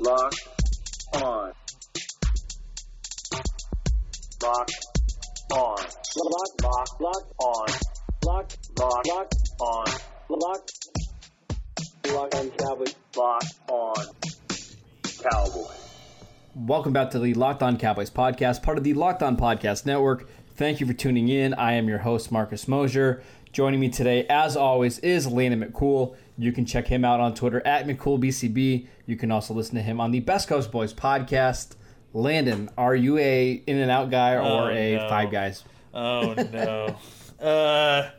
Lock on. Lock on. Lock, lock, lock on. Lock, lock, lock on. Lock, lock on Cowboys. Lock on Cowboys. Welcome back to the Locked On Cowboys podcast, part of the Locked On Podcast Network. Thank you for tuning in. I am your host, Marcus Mosher. Joining me today, as always, is Landon McCool. You can check him out on Twitter at McCoolBCB. You can also listen to him on the Best Coast Boys podcast. Landon, are you a in and out guy or Oh, a no. five guys? Oh no. uh,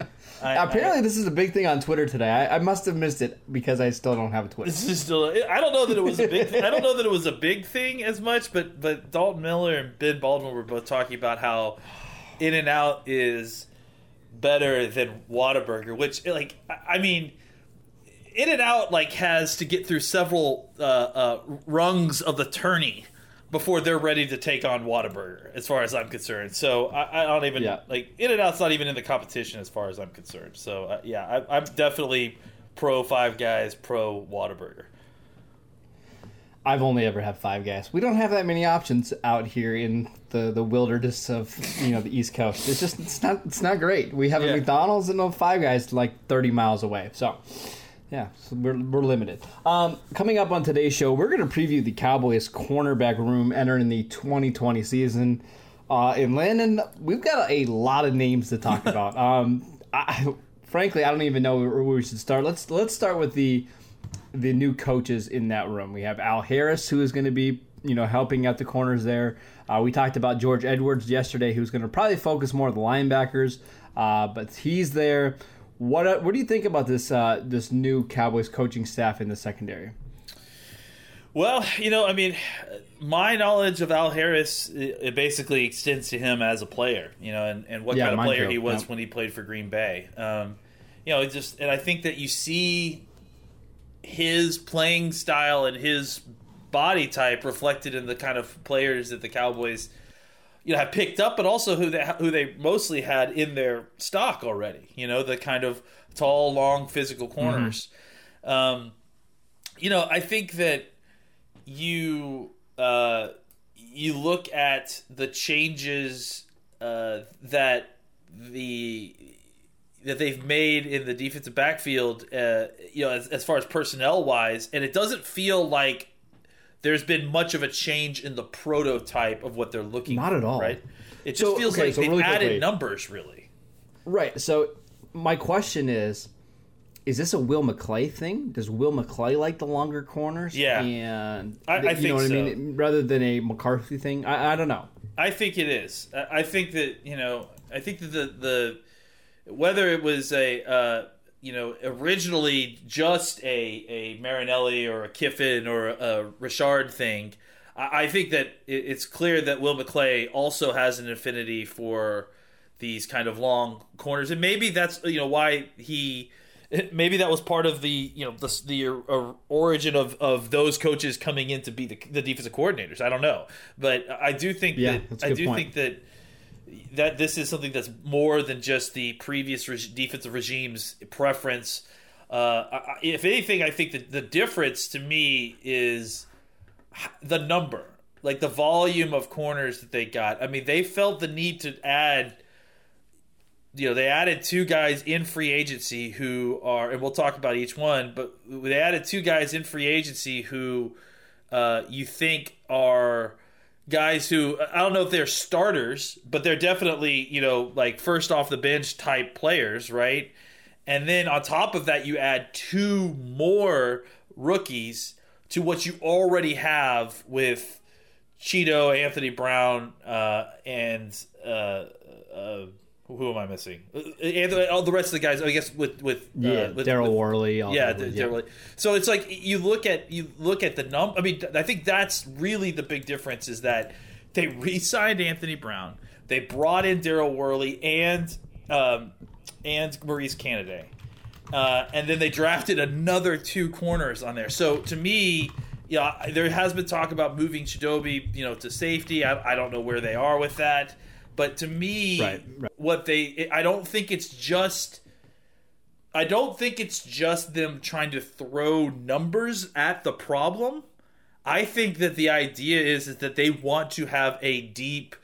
I, Apparently, I, this is a big thing on Twitter today. I, I must have missed it because I still don't have a Twitter. this is still. I don't know that it was a big. I don't know that it was a big thing as much, but but Dalton Miller and Ben Baldwin were both talking about how In and Out is better than Whataburger, which like I mean. In and Out like has to get through several uh, uh, rungs of the tourney before they're ready to take on Whataburger, as far as I'm concerned. So I, I don't even Yeah. like In and Out's not even in the competition as far as I'm concerned. So uh, yeah, I, I'm definitely pro Five Guys, pro Whataburger. I've only ever had five guys. We don't have that many options out here in the, the wilderness of you know the East Coast. It's just it's not it's not great. We have a McDonald's and a Five Guys like thirty miles away. So yeah, so we're, we're limited. Um, coming up on today's show, we're going to preview the Cowboys cornerback room entering the 2020 season. Uh, in Landon, we've got a lot of names to talk about. Um, I, frankly, I don't even know where we should start. Let's let's start with the the new coaches in that room. We have Al Harris, who is going to be, you know, helping out the corners there. Uh, we talked about George Edwards yesterday, who's going to probably focus more on the linebackers, uh, but he's there. What uh, what do you think about this uh, this new Cowboys coaching staff in the secondary? Well, you know, I mean, my knowledge of Al Harris it basically extends to him as a player, you know, and, and what Yeah, kind of player too, he was yeah. when he played for Green Bay. Um, you know, it just and I think that you see his playing style and his body type reflected in the kind of players that the Cowboys you know have picked up, but also who they who they mostly had in their stock already. You know, the kind of tall, long, physical corners. Um, you know, I think that you uh, you look at the changes uh, that the that they've made in the defensive backfield, uh, you know, as, as far as personnel wise, and it doesn't feel like there's been much of a change in the prototype of what they're looking. Not at all. right? It just So, feels okay, like so they've really added quickly- numbers, really. Right. So my question is. Is this a Will McClay thing? Does Will McClay like the longer corners? Yeah. and I- I you know think what I mean, rather than a McCarthy thing. I, I don't know. I think it is. I I think that you know. I think that the the whether it was a uh, you know originally just a a Marinelli or a Kiffin or a Richard thing. I, I think that it, it's clear that Will McClay also has an affinity for these kind of long corners, and maybe that's you know why he. Maybe that was part of the you know the the uh, origin of, of those coaches coming in to be the, the defensive coordinators. I don't know, but I do think Yeah, that I do point. think that that this is something that's more than just the previous reg- defensive regime's preference. Uh, I- if anything, I think that the difference to me is the number, like the volume of corners that they got. I mean, they felt the need to add. You know, they added two guys in free agency who are, and we'll talk about each one, but they added two guys in free agency who uh, you think are guys who I don't know if they're starters, but they're definitely you know like first off the bench type players, right? And then on top of that, you add two more rookies to what you already have with Cheeto, Anthony Brown, uh, and uh, uh, who am I missing? Uh, Anthony, all the rest of the guys, I guess with with uh, Yeah, with- Daryl Worley. all yeah, that, they're- they're so it's like you look at you look at the num. I mean, I think that's really the big difference is that they re-signed Anthony Brown, they brought in Daryl Worley and um, and Maurice Canady, uh, and then they drafted another two corners on there. So to me. Yeah, there has been talk about moving Chidobe, you know, to safety. I, I don't know where they are with that, but to me, Right, right. what they, I don't think it's just I don't think it's just them trying to throw numbers at the problem. I think that the idea is, is that they want to have a deep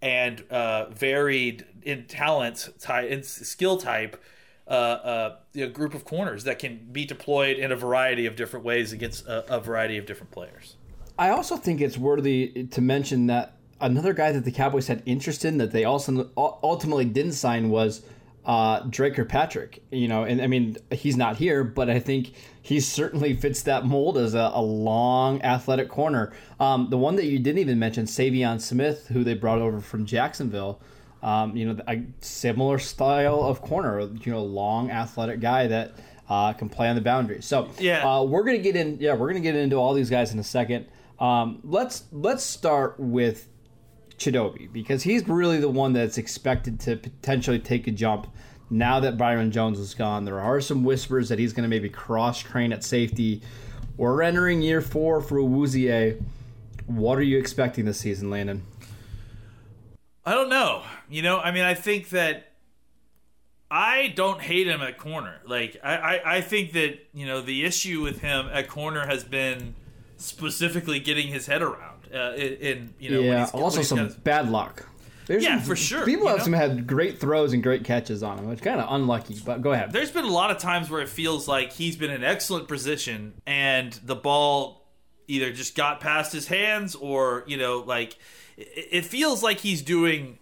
and uh, varied in talent type and skill type uh, uh, you know, group of corners that can be deployed in a variety of different ways against a, a variety of different players. I also think it's worthy to mention that another guy that the Cowboys had interest in that they also ultimately didn't sign was uh, Dre Kirkpatrick. You know, and I mean he's not here, but I think he certainly fits that mold as a, a long athletic corner. Um, the one that you didn't even mention, Saivion Smith, who they brought over from Jacksonville. Um, you know, a similar style of corner. You know, long athletic guy that uh, can play on the boundary. So yeah, uh, we're gonna get in. Yeah, we're gonna get into all these guys in a second. Um, let's let's start with Chidobe because he's really the one that's expected to potentially take a jump now that Byron Jones is gone. There are some whispers that he's going to maybe cross train at safety. We're entering year four for Awuzie. What are you expecting this season, Landon? I don't know. You know, I mean, I think that I don't hate him at corner. Like, I, I, I think that, you know, the issue with him at corner has been specifically getting his head around. Uh, in, you know, yeah, also some kind of, bad luck. There's yeah, some, for sure. People have know? some had great throws and great catches on him, which kind of unlucky. But go ahead. There's been a lot of times where it feels like he's been in excellent position and the ball either just got past his hands or you know like it feels like he's doing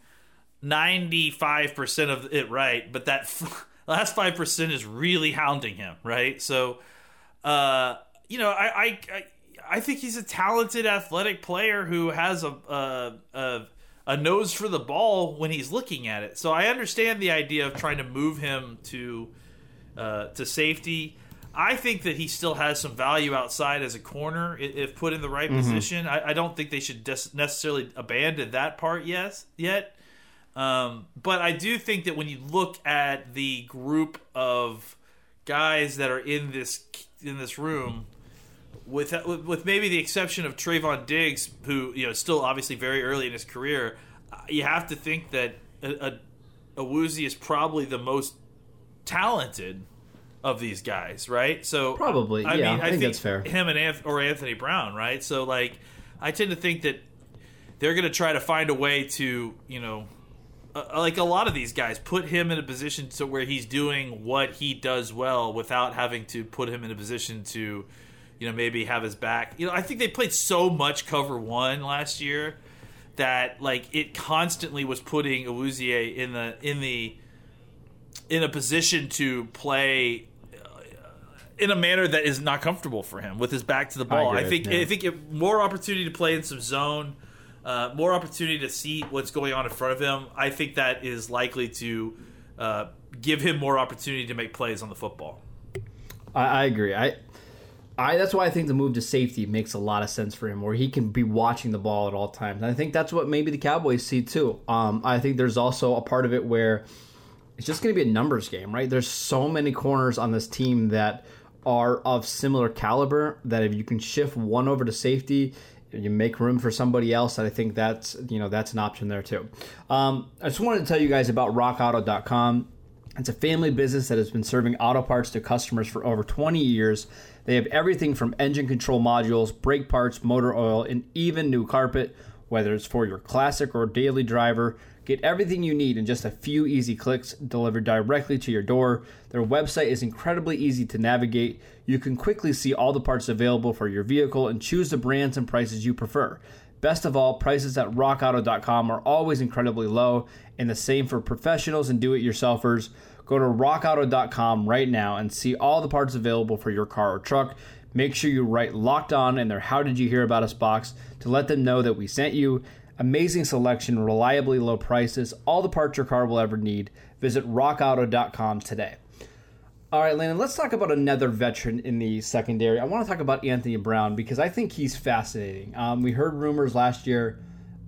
95% of it right, but that last 5% is really hounding him, right? So, uh, you know, I, I, I think he's a talented, athletic player who has a, a, a a nose for the ball when he's looking at it. So I understand the idea of trying to move him to uh, to safety. I think that he still has some value outside as a corner if put in the right mm-hmm. position. I, I, don't think they should necessarily abandon that part yes yet. Um, but I do think that when you look at the group of guys that are in this in this room, with with maybe the exception of Trevon Diggs, who you know still obviously very early in his career, you have to think that a, a, Awuzie is probably the most talented of these guys, right? So probably, I yeah, mean, I, I think, think, that's fair. Him and Anth- or Anthony Brown, right? So like, I tend to think that they're going to try to find a way to you know. Uh, like a lot of these guys, put him in a position to where he's doing what he does well without having to put him in a position to you know, maybe have his back. You know, I think they played so much cover one last year that like it constantly was putting Awuzie in the in the in a position to play uh, in a manner that is not comfortable for him with his back to the ball. I, I think yeah. I think it, more opportunity to play in some zone, uh, more opportunity to see what's going on in front of him. I think that is likely to uh, give him more opportunity to make plays on the football. I, I agree. I I that's why I think the move to safety makes a lot of sense for him, where he can be watching the ball at all times. And I think that's what maybe the Cowboys see too. Um, I think there's also a part of it where it's just going to be a numbers game, right? There's so many corners on this team that are of similar caliber that if you can shift one over to safety, you make room for somebody else. I think that's you know that's an option there too. Um, I just wanted to tell you guys about RockAuto.com. It's a family business that has been serving auto parts to customers for over 20 years. They have everything from engine control modules, brake parts, motor oil, and even new carpet. Whether it's for your classic or daily driver, get everything you need in just a few easy clicks delivered directly to your door. Their website is incredibly easy to navigate. You can quickly see all the parts available for your vehicle and choose the brands and prices you prefer. Best of all, prices at rockauto.com are always incredibly low, and the same for professionals and do it yourselfers. Go to rockauto.com right now and see all the parts available for your car or truck. Make sure you write locked on in their How Did You Hear About Us box to let them know that we sent you. Amazing selection, reliably low prices, all the parts your car will ever need. Visit rockauto.com today. All right, Landon, let's talk about another veteran in the secondary. I want to talk about Anthony Brown because I think he's fascinating. Um, we heard rumors last year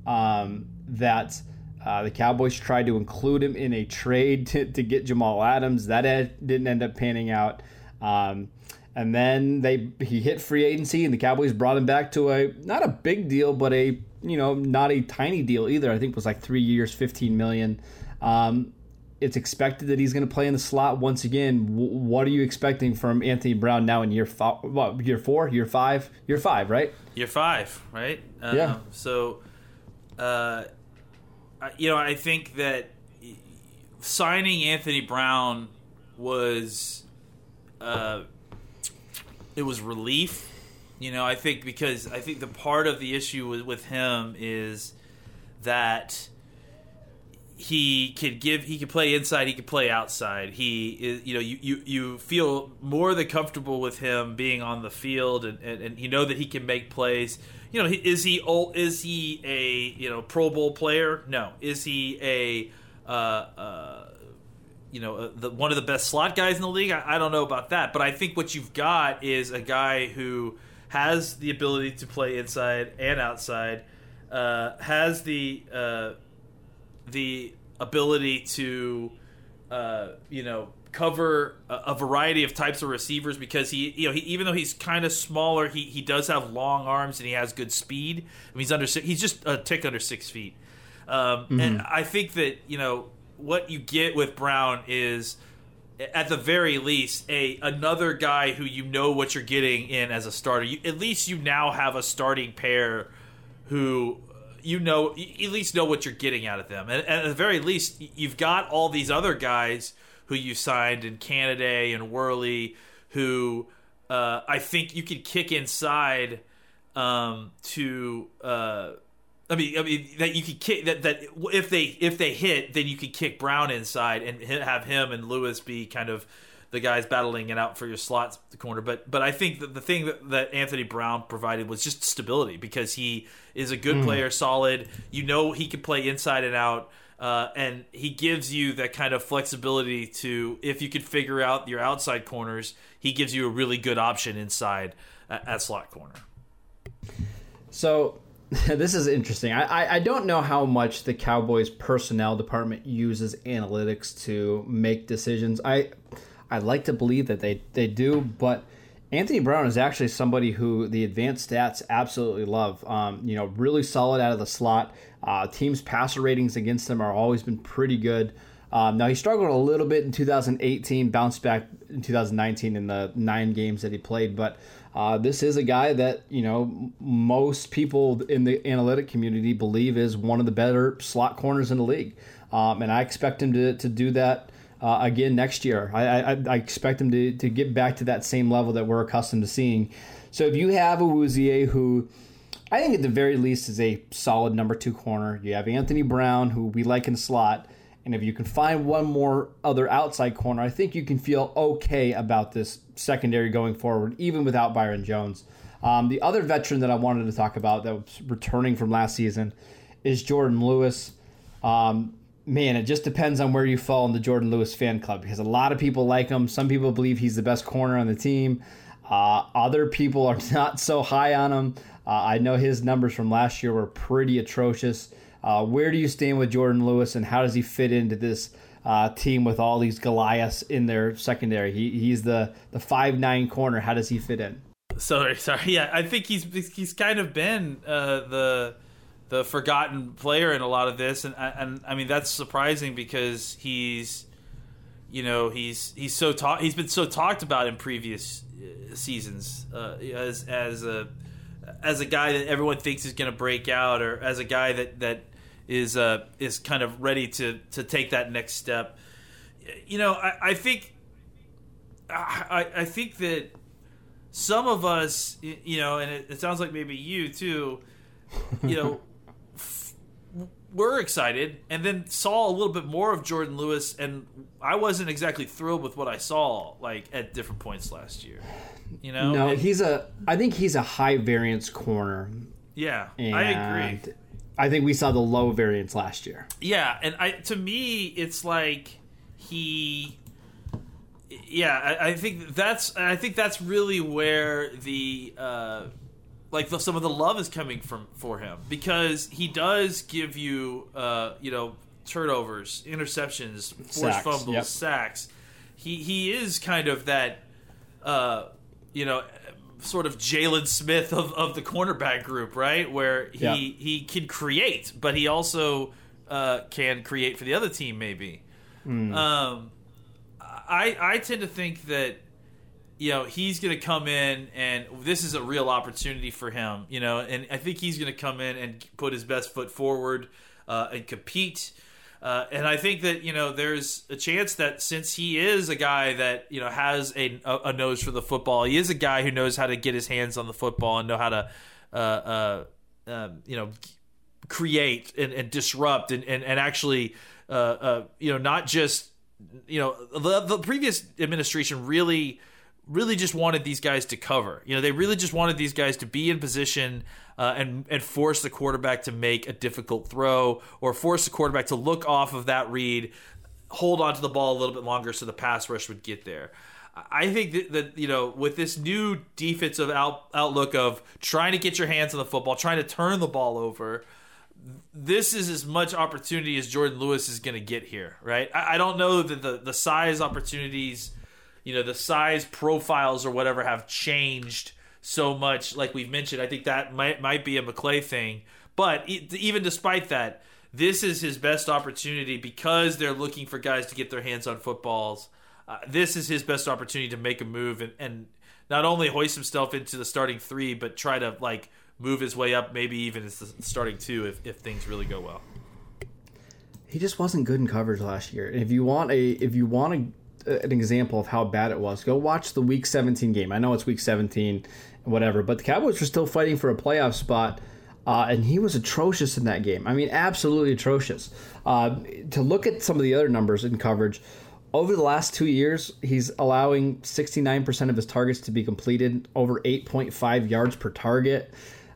um, that uh, the Cowboys tried to include him in a trade to, to get Jamal Adams. That didn't end up panning out. Um, and then they he hit free agency, and the Cowboys brought him back to a not a big deal, but a you know not a tiny deal either. I think it was like three years, fifteen million. Um, it's expected that he's going to play in the slot once again. W- what are you expecting from Anthony Brown now in year five? What year four? Year five? Year five, right? Year five, right? Uh, Yeah. So, uh, you know, I think that signing Anthony Brown was, uh, it was relief. You know, I think because I think the part of the issue with, with him is that he could give he could play inside he could play outside. He is you know you, you, you feel more than comfortable with him being on the field and, and, and you know that he can make plays. You know is he old is he a you know pro bowl player? No. Is he a uh, uh, you know uh, the, one of the best slot guys in the league? I, I don't know about that but i think what you've got is a guy who has the ability to play inside and outside uh, has the uh, the ability to uh, you know cover a, a variety of types of receivers because he you know he, even though he's kind of smaller he, he does have long arms and he has good speed. I mean, he's under six, he's just a tick under six feet. Um, and I think that you know what you get with Brown is at the very least a another guy who you know what you're getting in as a starter. You, at least you now have a starting pair who you know you at least know what you're getting out of them. And, and at the very least you've got all these other guys who you signed in Canady and Worley who uh, I think you could kick inside um, to uh, I mean, I mean that you could kick that that if they if they hit, then you could kick Brown inside and have him and Lewis be kind of the guys battling it out for your slot corner. But but I think that the thing that, that Anthony Brown provided was just stability because he is a good player, solid. You know he can play inside and out. Uh, and he gives you that kind of flexibility to if you could figure out your outside corners, he gives you a really good option inside at, at slot corner. So this is interesting. I, I, I don't know how much the Cowboys personnel department uses analytics to make decisions. I I like to believe that they, they do, but Anthony Brown is actually somebody who the advanced stats absolutely love. Um, you know, really solid out of the slot. Uh, teams' passer ratings against him are always been pretty good. Um, now he struggled a little bit in 2018, bounced back in 2019 in the nine games that he played. But uh, this is a guy that you know most people in the analytic community believe is one of the better slot corners in the league, um, and I expect him to to do that. Uh, again next year, I, I, I expect him to, to get back to that same level that we're accustomed to seeing. So if you have Awuzie who I think at the very least is a solid number two corner. You have Anthony Brown, who we like in slot, and if you can find one more other outside corner, I think you can feel okay about this secondary going forward, even without Byron Jones. Um, the other veteran that I wanted to talk about that was returning from last season is Jourdan Lewis. Um, man, it just depends on where you fall in the Jourdan Lewis fan club because a lot of people like him. Some people believe he's the best corner on the team. Uh, other people are not so high on him. Uh, I know his numbers from last year were pretty atrocious. Uh, where do you stand with Jourdan Lewis, and how does he fit into this uh, team with all these Goliaths in their secondary? He, he's the the five nine corner. How does he fit in? Sorry, sorry. Yeah, I think he's he's kind of been uh, the the forgotten player in a lot of this, and and I mean that's surprising because he's you know he's he's so talk he's been so talked about in previous uh, seasons uh, as as a as a guy that everyone thinks is going to break out, or as a guy that that is uh, is kind of ready to to take that next step. You know, I, I think I, I think that some of us, you know, and it, it sounds like maybe you too, you know, we're excited and then saw a little bit more of Jourdan Lewis, and I wasn't exactly thrilled with what I saw like at different points last year. You know, No, And- he's a. I think he's a high variance corner. yeah, And I agree. I think we saw the low variance last year. Yeah, and I to me it's like he yeah, I, I think that's I think that's really where the uh like the, some of the love is coming from for him because he does give you uh you know turnovers, interceptions, forced Sacks, fumbles, yep. sacks. He he is kind of that uh you know sort of Jaylon Smith of, of the cornerback group, right? Where he Yeah. he can create, but he also uh, can create for the other team, maybe. Um, I I tend to think that you know he's going to come in and this is a real opportunity for him. You know, and I think he's going to come in and put his best foot forward uh, and compete. Uh, and I think that you know there's a chance that since he is a guy that you know has a, a, nose for the football, he is a guy who knows how to get his hands on the football and know how to uh, uh, um, you know create and, and disrupt and, and, and actually uh, uh, you know not just you know the, the previous administration really really just wanted these guys to cover you know they really just wanted these guys to be in position uh, and and force the quarterback to make a difficult throw or force the quarterback to look off of that read hold onto the ball a little bit longer so the pass rush would get there I think that, that, you know with this new defensive out, outlook of trying to get your hands on the football, trying to turn the ball over, this is as much opportunity as Jourdan Lewis is going to get here, right? I, I, don't know that the the size opportunities, you know, the size profiles or whatever have changed so much. Like we've mentioned, I think that might might be a McClay thing, but even despite that. This is his best opportunity because they're looking for guys to get their hands on footballs uh, this is his best opportunity to make a move and, and not only hoist himself into the starting three, but try to like move his way up, maybe even as the starting two if, if things really go well. He just wasn't good in coverage last year. If you want a if you want an example of how bad it was, go watch the Week 17 game. I know it's Week 17, whatever, but the Cowboys were still fighting for a playoff spot. Uh, and he was atrocious in that game. I mean, absolutely atrocious. Uh, to look at some of the other numbers in coverage, over the last two years, he's allowing 69% of his targets to be completed, over 8.5 yards per target.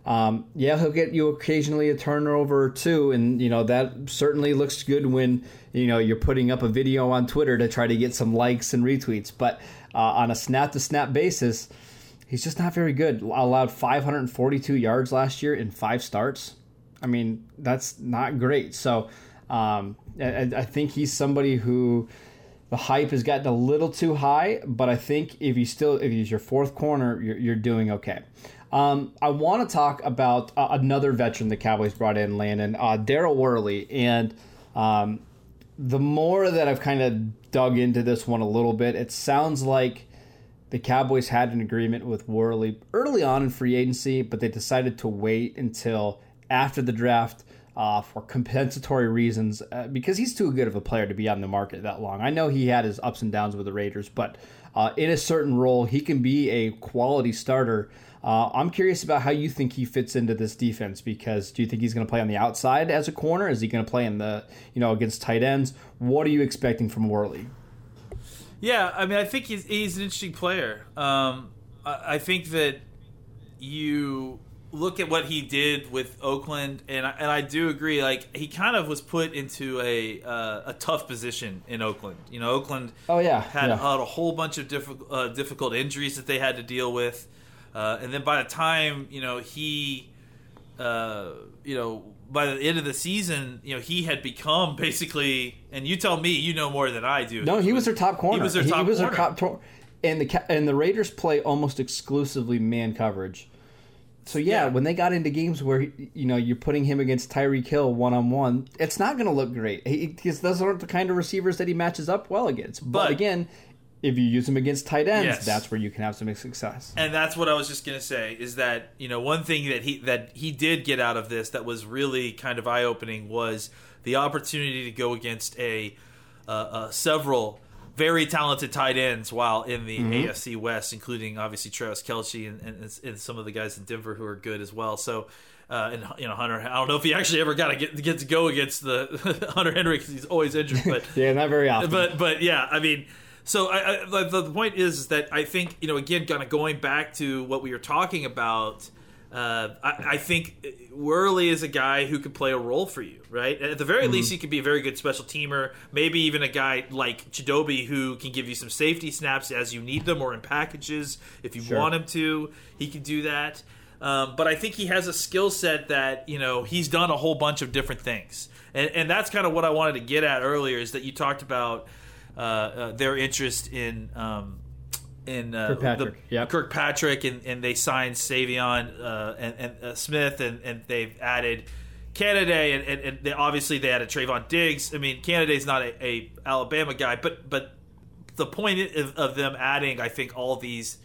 Um, yeah, he'll get you occasionally a turnover or two, and you know that certainly looks good when you know you're putting up a video on Twitter to try to get some likes and retweets. But uh, on a snap to snap basis, he's just not very good. Allowed 542 yards last year in five starts. I mean, that's not great. So um, I, I think he's somebody who the hype has gotten a little too high, but I think if you still if he's your fourth corner, you're, you're doing okay. Um, I want to talk about uh, another veteran the Cowboys brought in, Landon uh, Daryl Worley, and um, the more that I've kind of dug into this one a little bit, it sounds like the Cowboys had an agreement with Worley early on in free agency, but they decided to wait until after the draft uh, for compensatory reasons uh, because he's too good of a player to be on the market that long. I know he had his ups and downs with the Raiders, but uh, in a certain role, he can be a quality starter. Uh, I'm curious about how you think he fits into this defense because do you think he's going to play on the outside as a corner? Is he going to play in the you know against tight ends? What are you expecting from Worley? Yeah, I mean, I think he's, he's an interesting player. Um, I, I think that you look at what he did with Oakland, and I, and I do agree. Like he kind of was put into a uh, a tough position in Oakland. You know, Oakland. Oh yeah, had, yeah. had a whole bunch of difficult uh, difficult injuries that they had to deal with, uh, and then by the time you know he, uh, you know. By the end of the season, you know he had become basically, and you tell me, you know more than I do. No, he was their top corner. He was their top he was corner. Their top, and the and the Raiders play almost exclusively man coverage. So yeah, Yeah. when they got into games where you know you're putting him against Tyreek Hill one on one, it's not going to look great because those aren't the kind of receivers that he matches up well against. But, But- again, if you use him against tight ends, Yes. that's where you can have some success. and that's what I was just gonna say is that you know one thing that he that he did get out of this that was really kind of eye opening was the opportunity to go against a uh, uh, several very talented tight ends while in the AFC West, including obviously Travis Kelce and, and, and some of the guys in Denver who are good as well. So. Uh, and you know Hunter, I don't know if he actually ever got to get, get to go against the Hunter Henry because he's always injured, but Yeah, not very often. but but yeah, I mean, so I, I, the, the point is, that I think you know again, kind of going back to what we were talking about. Uh, I, I think Worley is a guy who could play a role for you, right? At the very least, he could be a very good special teamer. Maybe even a guy like Chidobe who can give you some safety snaps as you need them or in packages if you Sure. want him to. He can do that. Um, but I think he has a skill set that you know he's done a whole bunch of different things, and, and that's kind of what I wanted to get at earlier. Is that you talked about uh, uh, their interest in um, in uh, Kirkpatrick, the- yep. Kirkpatrick, and, and they signed Saivion uh, and, and uh, Smith, and, and they've added Canady and, and, and they, obviously they had a Trevon Diggs. I mean, Canady's not a, a Alabama guy, but but the point of, of them adding, I think, all these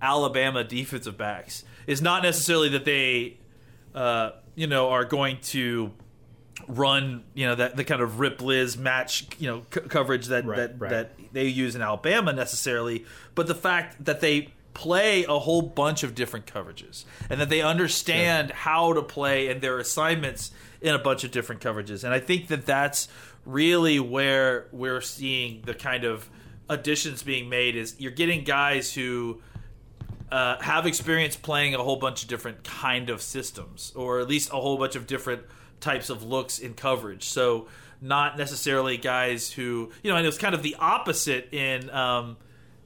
Alabama defensive backs is not necessarily that they, uh, you know, are going to run, you know, that the kind of rip Liz match, you know, c- coverage that Right, that right. that they use in Alabama necessarily, but the fact that they play a whole bunch of different coverages and that they understand how to play and their assignments in a bunch of different coverages. And I think that that's really where we're seeing the kind of additions being made is you're getting guys who uh, have experience playing a whole bunch of different kind of systems, or at least a whole bunch of different types of looks in coverage. So not necessarily guys who you know, and it was kind of the opposite in um,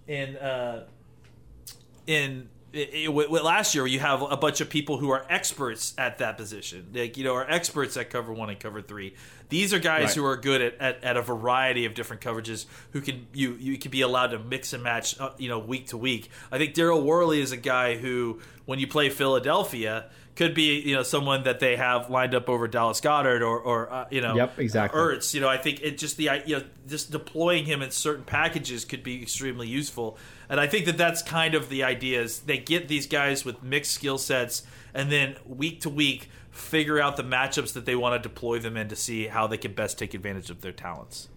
in uh, in. I- i- with- with last year, you have a bunch of people who are experts at that position, like you know, are experts at cover one and cover three. These are guys Right. who are good at, at, at a variety of different coverages. Who can you you can be allowed to mix and match, uh, you know, week to week. I think Daryl Worley is a guy who, when you play Philadelphia, could be you know someone that they have lined up over Dallas Goedert or or uh, you know Yep, exactly. Ertz. You know, I think it just the you know just deploying him in certain packages could be extremely useful. And I think that that's kind of the idea is they get these guys with mixed skill sets, and then week to week figure out the matchups that they want to deploy them in to see how they can best take advantage of their talents.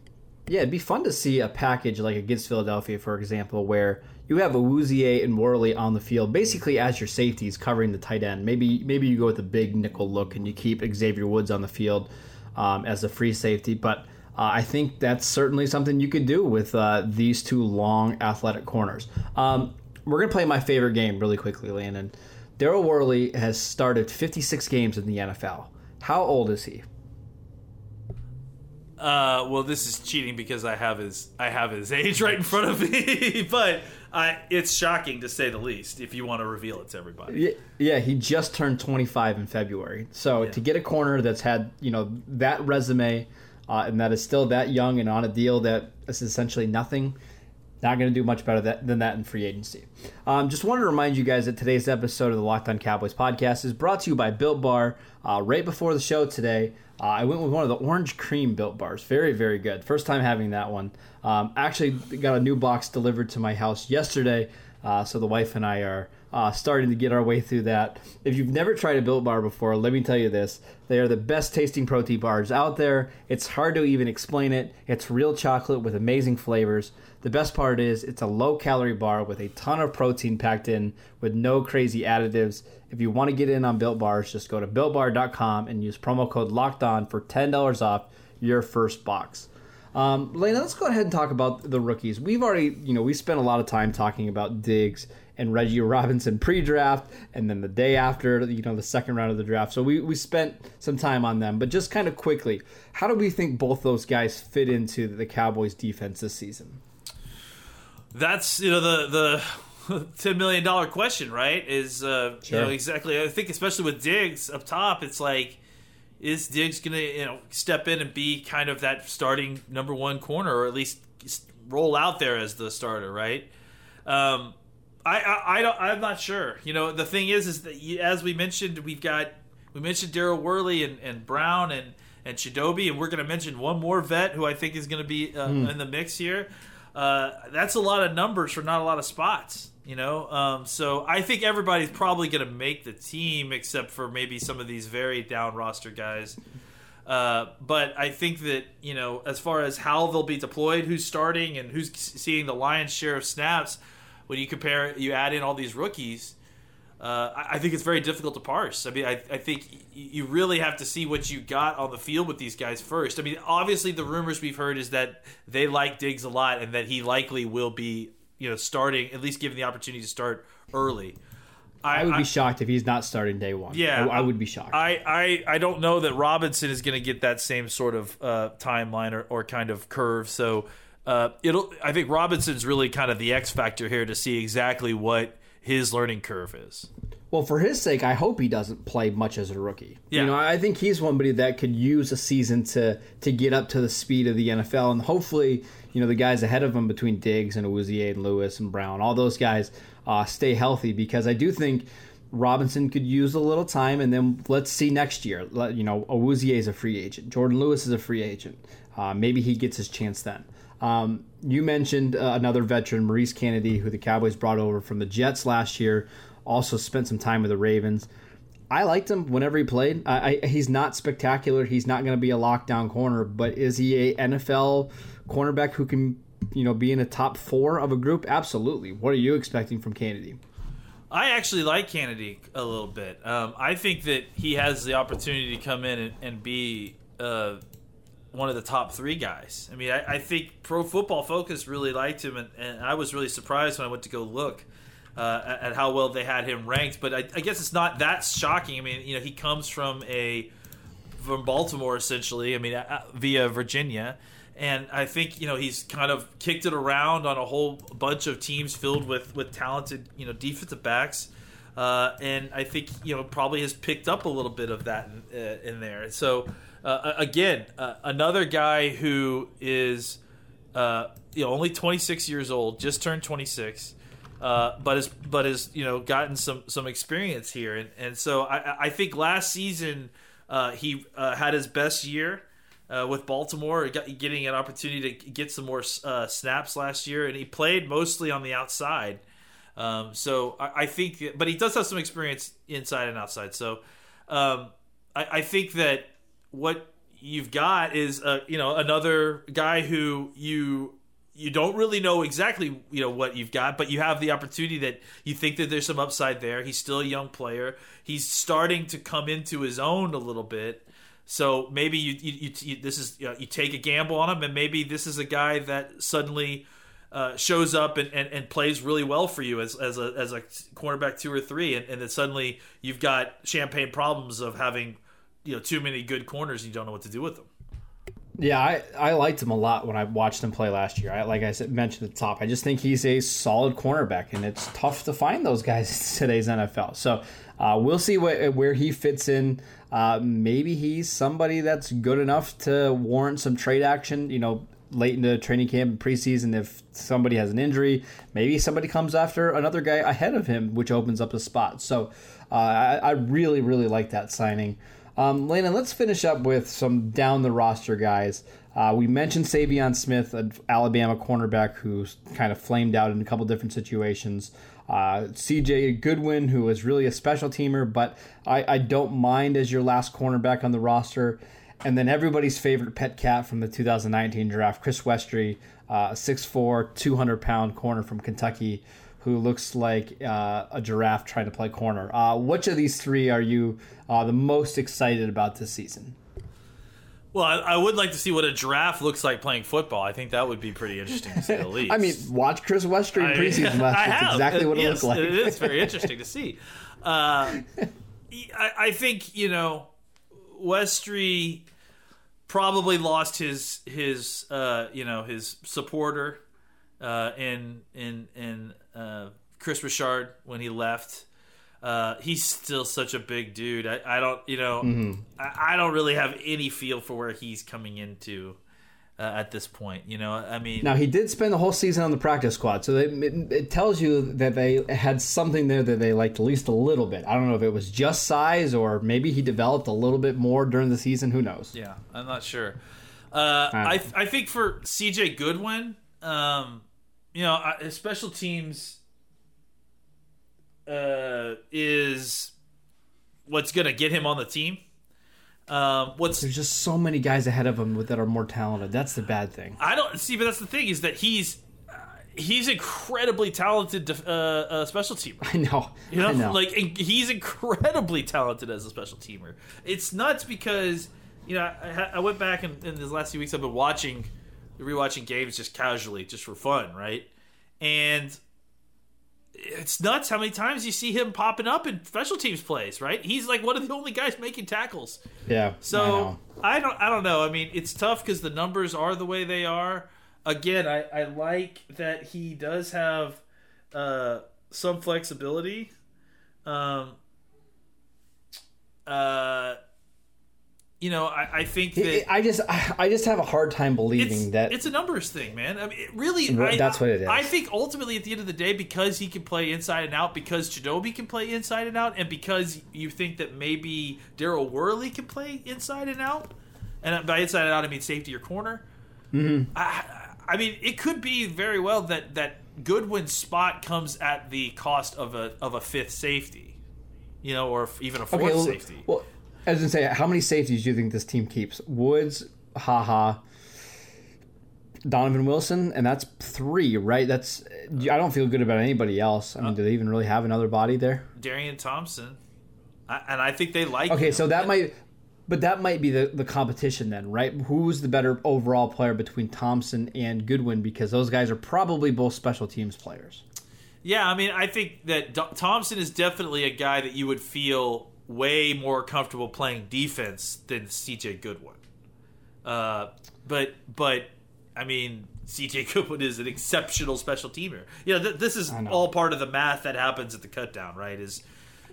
Yeah, it'd be fun to see a package like against Philadelphia, for example, where you have Awuzie and Worley on the field, basically as your safeties covering the tight end. Maybe maybe you go with a big nickel look and you keep Xavier Woods on the field um, as a free safety. But uh, I think that's certainly something you could do with uh, these two long athletic corners. Um, we're gonna play my favorite game really quickly, Landon. Daryl Worley has started 56 games in the NFL. How old is he? Uh, well, this is cheating because I have his I have his age right in front of me, but I it's shocking to say the least. If you want to reveal it to everybody, Yeah, yeah, he just turned 25 in February. So to get a corner that's had you know that resume uh, and that is still that young and on a deal that is essentially nothing, not going to do much better that, than that in free agency. Um, just wanted to remind you guys that today's episode of the Locked On Cowboys podcast is brought to you by Built Bar. Uh, right before the show today, uh, I went with one of the orange cream Built Bars. Very, very good. First time having that one. Um, actually, got a new box delivered to my house yesterday. Uh, so the wife and I are uh, starting to get our way through that. If you've never tried a Built Bar before, let me tell you this: they are the best tasting protein bars out there. It's hard to even explain it. It's real chocolate with amazing flavors. The best part is it's a low calorie bar with a ton of protein packed in with no crazy additives. If you want to get in on Built Bars, just go to builtbar.com and use promo code Locked On for ten dollars off your first box. Um, Lena, let's go ahead and talk about the rookies. We've already, you know, we spent a lot of time talking about Diggs and Reggie Robinson pre-draft, and then the day after, you know, the second round of the draft. So we we spent some time on them. But just kind of quickly, how do we think both those guys fit into the Cowboys' defense this season? that's you know the the ten million dollar question, right? Is uh, you know exactly? I think especially with Diggs up top, it's like. Is Diggs gonna, you know, step in and be kind of that starting number one corner, or at least roll out there as the starter, right? Um, I, I, I don't, I'm not sure. You know, the thing is, is that you, as we mentioned, we've got we mentioned Daryl Worley and, and Brown and and Chidobe, and we're going to mention one more vet who I think is going to be uh, in the mix here. Uh, that's a lot of numbers for not a lot of spots. You know, um, so I think everybody's probably going to make the team except for maybe some of these very down roster guys. Uh, but I think that you know, as far as how they'll be deployed, who's starting, and who's seeing the lion's share of snaps, when you compare, you add in all these rookies. Uh, I, think it's very difficult to parse. I mean, I, I think you really have to see what you got on the field with these guys first. I mean, obviously, the rumors we've heard is that they like Diggs a lot, and that he likely will be, you know, starting at least given the opportunity to start early. I would be shocked if he's not starting day one. Yeah, I, I would be shocked. I, I, I don't know that Robinson is going to get that same sort of uh, timeline or, or kind of curve. So uh, it'll. I think Robinson's really kind of the X factor here to see exactly what his learning curve is. Well, for his sake, I hope he doesn't play much as a rookie. Yeah. You know, I think he's somebody that could use a season to to get up to the speed of the NFL, and hopefully, you know, the guys ahead of him between Diggs and Awuzie and Lewis and Brown, all those guys uh, stay healthy because I do think Robinson could use a little time, and then let's see next year. Let, you know, Awuzie is a free agent. Jourdan Lewis is a free agent. Uh, maybe he gets his chance then. Um, you mentioned uh, another veteran, Maurice Canady, who the Cowboys brought over from the Jets last year. Also spent some time with the Ravens. I liked him whenever he played. I, I, he's not spectacular. He's not going to be a lockdown corner, but is he a NFL cornerback who can, you know, be in a top four of a group? Absolutely. What are you expecting from Canady? I actually like Canady a little bit. Um, I think that he has the opportunity to come in and, and be uh, one of the top three guys. I mean, I, I, think Pro Football Focus really liked him, and, and, I was really surprised when I went to go look uh, at, at, how well they had him ranked. But I, I, guess it's not that shocking. I mean, you know, he comes from a from Baltimore essentially. I mean, uh, via Virginia. And I think you know he's kind of kicked it around on a whole bunch of teams filled with with talented you know defensive backs, uh, and I think you know probably has picked up a little bit of that in, uh, in there. So uh, again, uh, another guy who is uh, you know only 26 years old, just turned 26, uh, but has but has you know gotten some some experience here, and and so I, I think last season he had his best year. With Baltimore, getting an opportunity to get some more snaps last year, and he played mostly on the outside. Um, so I, I, think, but he does have some experience inside and outside. So um, I, I think that what you've got is uh, you know another guy who you you don't really know exactly you know what you've got, but you have the opportunity that you think that there's some upside there. He's still a young player. He's starting to come into his own a little bit. So maybe you, you, you this is you, know, you, take a gamble on him, and maybe this is a guy that suddenly uh, shows up and, and, and, plays really well for you as, as a as a cornerback two or three, and, and then suddenly you've got champagne problems of having you know too many good corners. And you don't know what to do with them. Yeah, I, I liked him a lot when I watched him play last year. I, like I said, mentioned at the top, I just think he's a solid cornerback, and it's tough to find those guys in today's NFL. So uh, we'll see what, where he fits in. Uh, maybe he's somebody that's good enough to warrant some trade action. You know, late into training camp and preseason, if somebody has an injury, maybe somebody comes after another guy ahead of him, which opens up a spot. So uh, I, I really, really like that signing. Um, Landon, let's finish up with some down the roster guys. Uh, we mentioned Saivion Smith, an Alabama cornerback who's kind of flamed out in a couple different situations. Uh, CJ Goodwin, who is really a special teamer, but I, I, don't mind as your last cornerback on the roster. And then everybody's favorite pet cat from the 2019 draft, Chris Westry, uh, 6'4, 200 pound corner from Kentucky who looks like uh, a giraffe trying to play corner. Uh, which of these three are you uh, the most excited about this season? Well, I, I, would like to see what a giraffe looks like playing football. I think that would be pretty interesting to say the least. I mean, watch Chris Westry in preseason last That's exactly what it yes, looks like. it is very interesting to see. Uh, I, I think, you know, Westry probably lost his his uh, you know his supporter uh, in in in uh, Kris Richard when he left. Uh, he's still such a big dude. I, I don't, you know, mm-hmm. I, I, don't really have any feel for where he's coming into uh, at this point. You know, I mean, now he did spend the whole season on the practice squad, so it, it, it, tells you that they had something there that they liked at least a little bit. I don't know if it was just size or maybe he developed a little bit more during the season. Who knows? Yeah, I'm not sure. Uh, I I think for CJ Goodwin, um, you know, special teams uh, is what's going to get him on the team. Um, what's there's just so many guys ahead of him that are more talented. That's the bad thing. I don't see, but that's the thing is that he's uh, he's incredibly talented uh, uh, special teamer. I know. You know, know. like he's incredibly talented as a special teamer. It's nuts because you know I, I went back and in, in the last few weeks I've been watching rewatching games just casually, just for fun, right? And it's nuts how many times you see him popping up in special teams plays, right? He's like one of the only guys making tackles. Yeah. So I, I don't I don't know. I mean, it's tough because the numbers are the way they are. Again, I, I like that he does have uh, some flexibility. Um, uh, you know, I, I think that I just I just have a hard time believing it's, that it's a numbers thing, man. I mean, it really, I, that's what it is. I think ultimately, at the end of the day, because he can play inside and out, because Chidobe can play inside and out, and because you think that maybe Daryl Worley can play inside and out, and by inside and out, I mean safety or corner. Mm-hmm. I, I mean, it could be very well that that Goodwin's spot comes at the cost of a of a fifth safety, you know, or even a fourth well, safety. Well, I was gonna say, how many safeties do you think this team keeps? Woods, haha, Donovan Wilson, and that's three, right? That's I don't feel good about anybody else. I mean, do they even really have another body there? Darian Thompson, I, and I think they like. Okay, him. so that might, but that might be the the competition then, right? Who's the better overall player between Thompson and Goodwin? Because those guys are probably both special teams players. Yeah, I mean, I think that D- Thompson is definitely a guy that you would feel way more comfortable playing defense than CJ Goodwin. Uh, but but I mean, CJ Goodwin is an exceptional special teamer. You know, th- this is all part of the math that happens at the cutdown, right? Is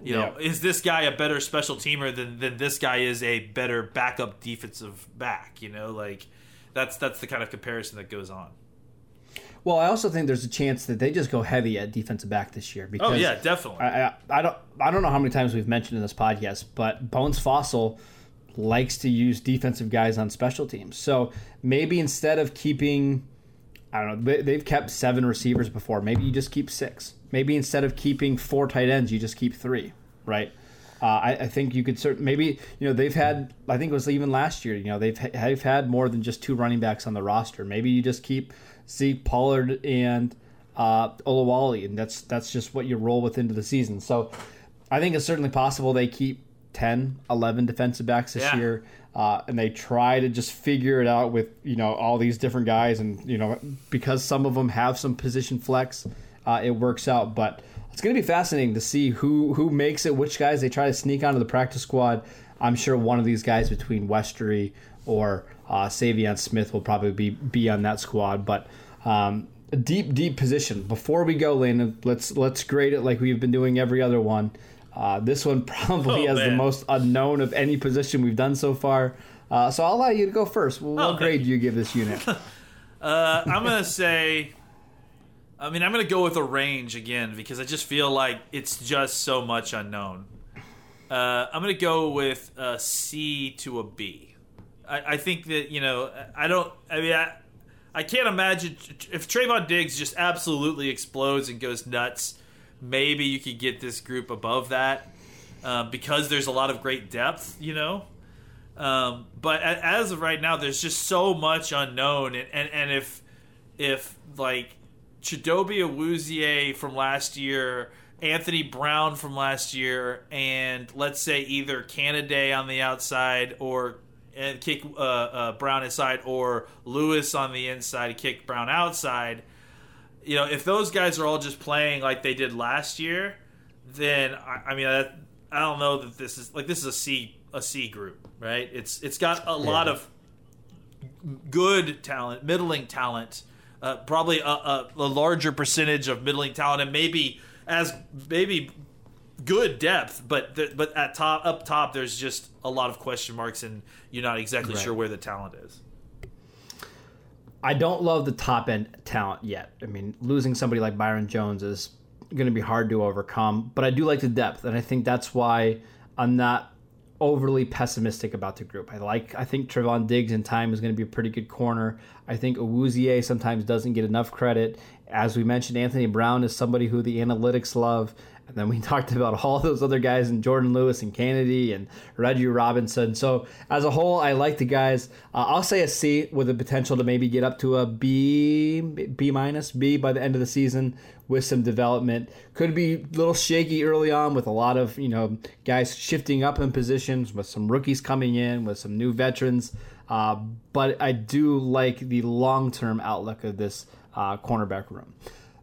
you know, Yeah. is this guy a better special teamer than than this guy is a better backup defensive back? You know, like that's that's the kind of comparison that goes on. Well, I also think there's a chance that they just go heavy at defensive back this year. Oh, because Oh yeah, definitely. I, I, I don't I don't know how many times we've mentioned in this podcast, but Bones Fassel likes to use defensive guys on special teams. So maybe instead of keeping, I don't know, they, they've kept seven receivers before. Maybe you just keep six. Maybe instead of keeping four tight ends, you just keep three, right? Uh, I, I think you could certain maybe you know they've had I think it was even last year you know they've they've had more than just two running backs on the roster. Maybe you just keep Zeke Pollard and uh, Olawale, and that's that's just what you roll with into the season. So I think it's certainly possible they keep 10, 11 defensive backs this Yeah. year, uh, and they try to just figure it out with you know all these different guys, and you know because some of them have some position flex, uh, it works out. But it's going to be fascinating to see who who makes it, which guys they try to sneak onto the practice squad. I'm sure one of these guys between Westry or uh, Saivion Smith will probably be be on that squad, but. Um, a deep, deep position. Before we go, Landon, let's let's grade it like we've been doing every other one. Uh, this one probably Oh, has the most unknown of any position we've done so far. Uh, so I'll allow you to go first. What Oh, grade thank do you give this unit? Uh, I'm gonna say. I mean, I'm gonna go with a range again because I just feel like it's just so much unknown. Uh, I'm gonna go with a C to a B. I, I think that you know I don't. I mean, I, I can't imagine if Trevon Diggs just absolutely explodes and goes nuts. Maybe you could get this group above that uh, because there's a lot of great depth. You know, um, but as of right now, there's just so much unknown, and and, and if if like Chidobe Awuzie from last year, Anthony Brown from last year, and let's say either Canady on the outside or and kick uh, uh, Brown inside, or Lewis on the inside, kick Brown outside. You know, if those guys are all just playing like they did last year, then I, I mean, I, I don't know that this is like this is a C a C group, right? It's it's got a lot of good talent, middling talent, uh, probably a, a, a larger percentage of middling talent, and maybe as maybe good depth, but the, but at top up top, there's just a lot of question marks, and you're not exactly Right. sure where the talent is. I don't love the top end talent yet. I mean, losing somebody like Byron Jones is going to be hard to overcome, but I do like the depth, and I think that's why I'm not overly pessimistic about the group. I like I think Trevon Diggs in time is going to be a pretty good corner. I think Awuzie sometimes doesn't get enough credit. As we mentioned, Anthony Brown is somebody who the analytics love. And then we talked about all those other guys and Jourdan Lewis and Canady and Reggie Robinson. So as a whole, I like the guys. Uh, I'll say a C with the potential to maybe get up to a B, B minus, B by the end of the season with some development. Could be a little shaky early on with a lot of you know guys shifting up in positions, with some rookies coming in, with some new veterans. Uh, but I do like the long term outlook of this uh, cornerback room.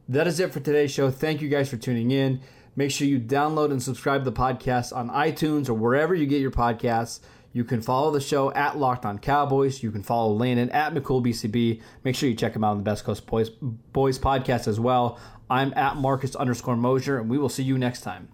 That is it for today's show. Thank you guys for tuning in. Make sure you download and subscribe to the podcast on iTunes or wherever you get your podcasts. You can follow the show at Locked On Cowboys. You can follow Landon at McCoolBCB. Make sure you check him out on the Best Coast Boys, Boys podcast as well. I'm at Marcus underscore Mosher, and we will see you next time.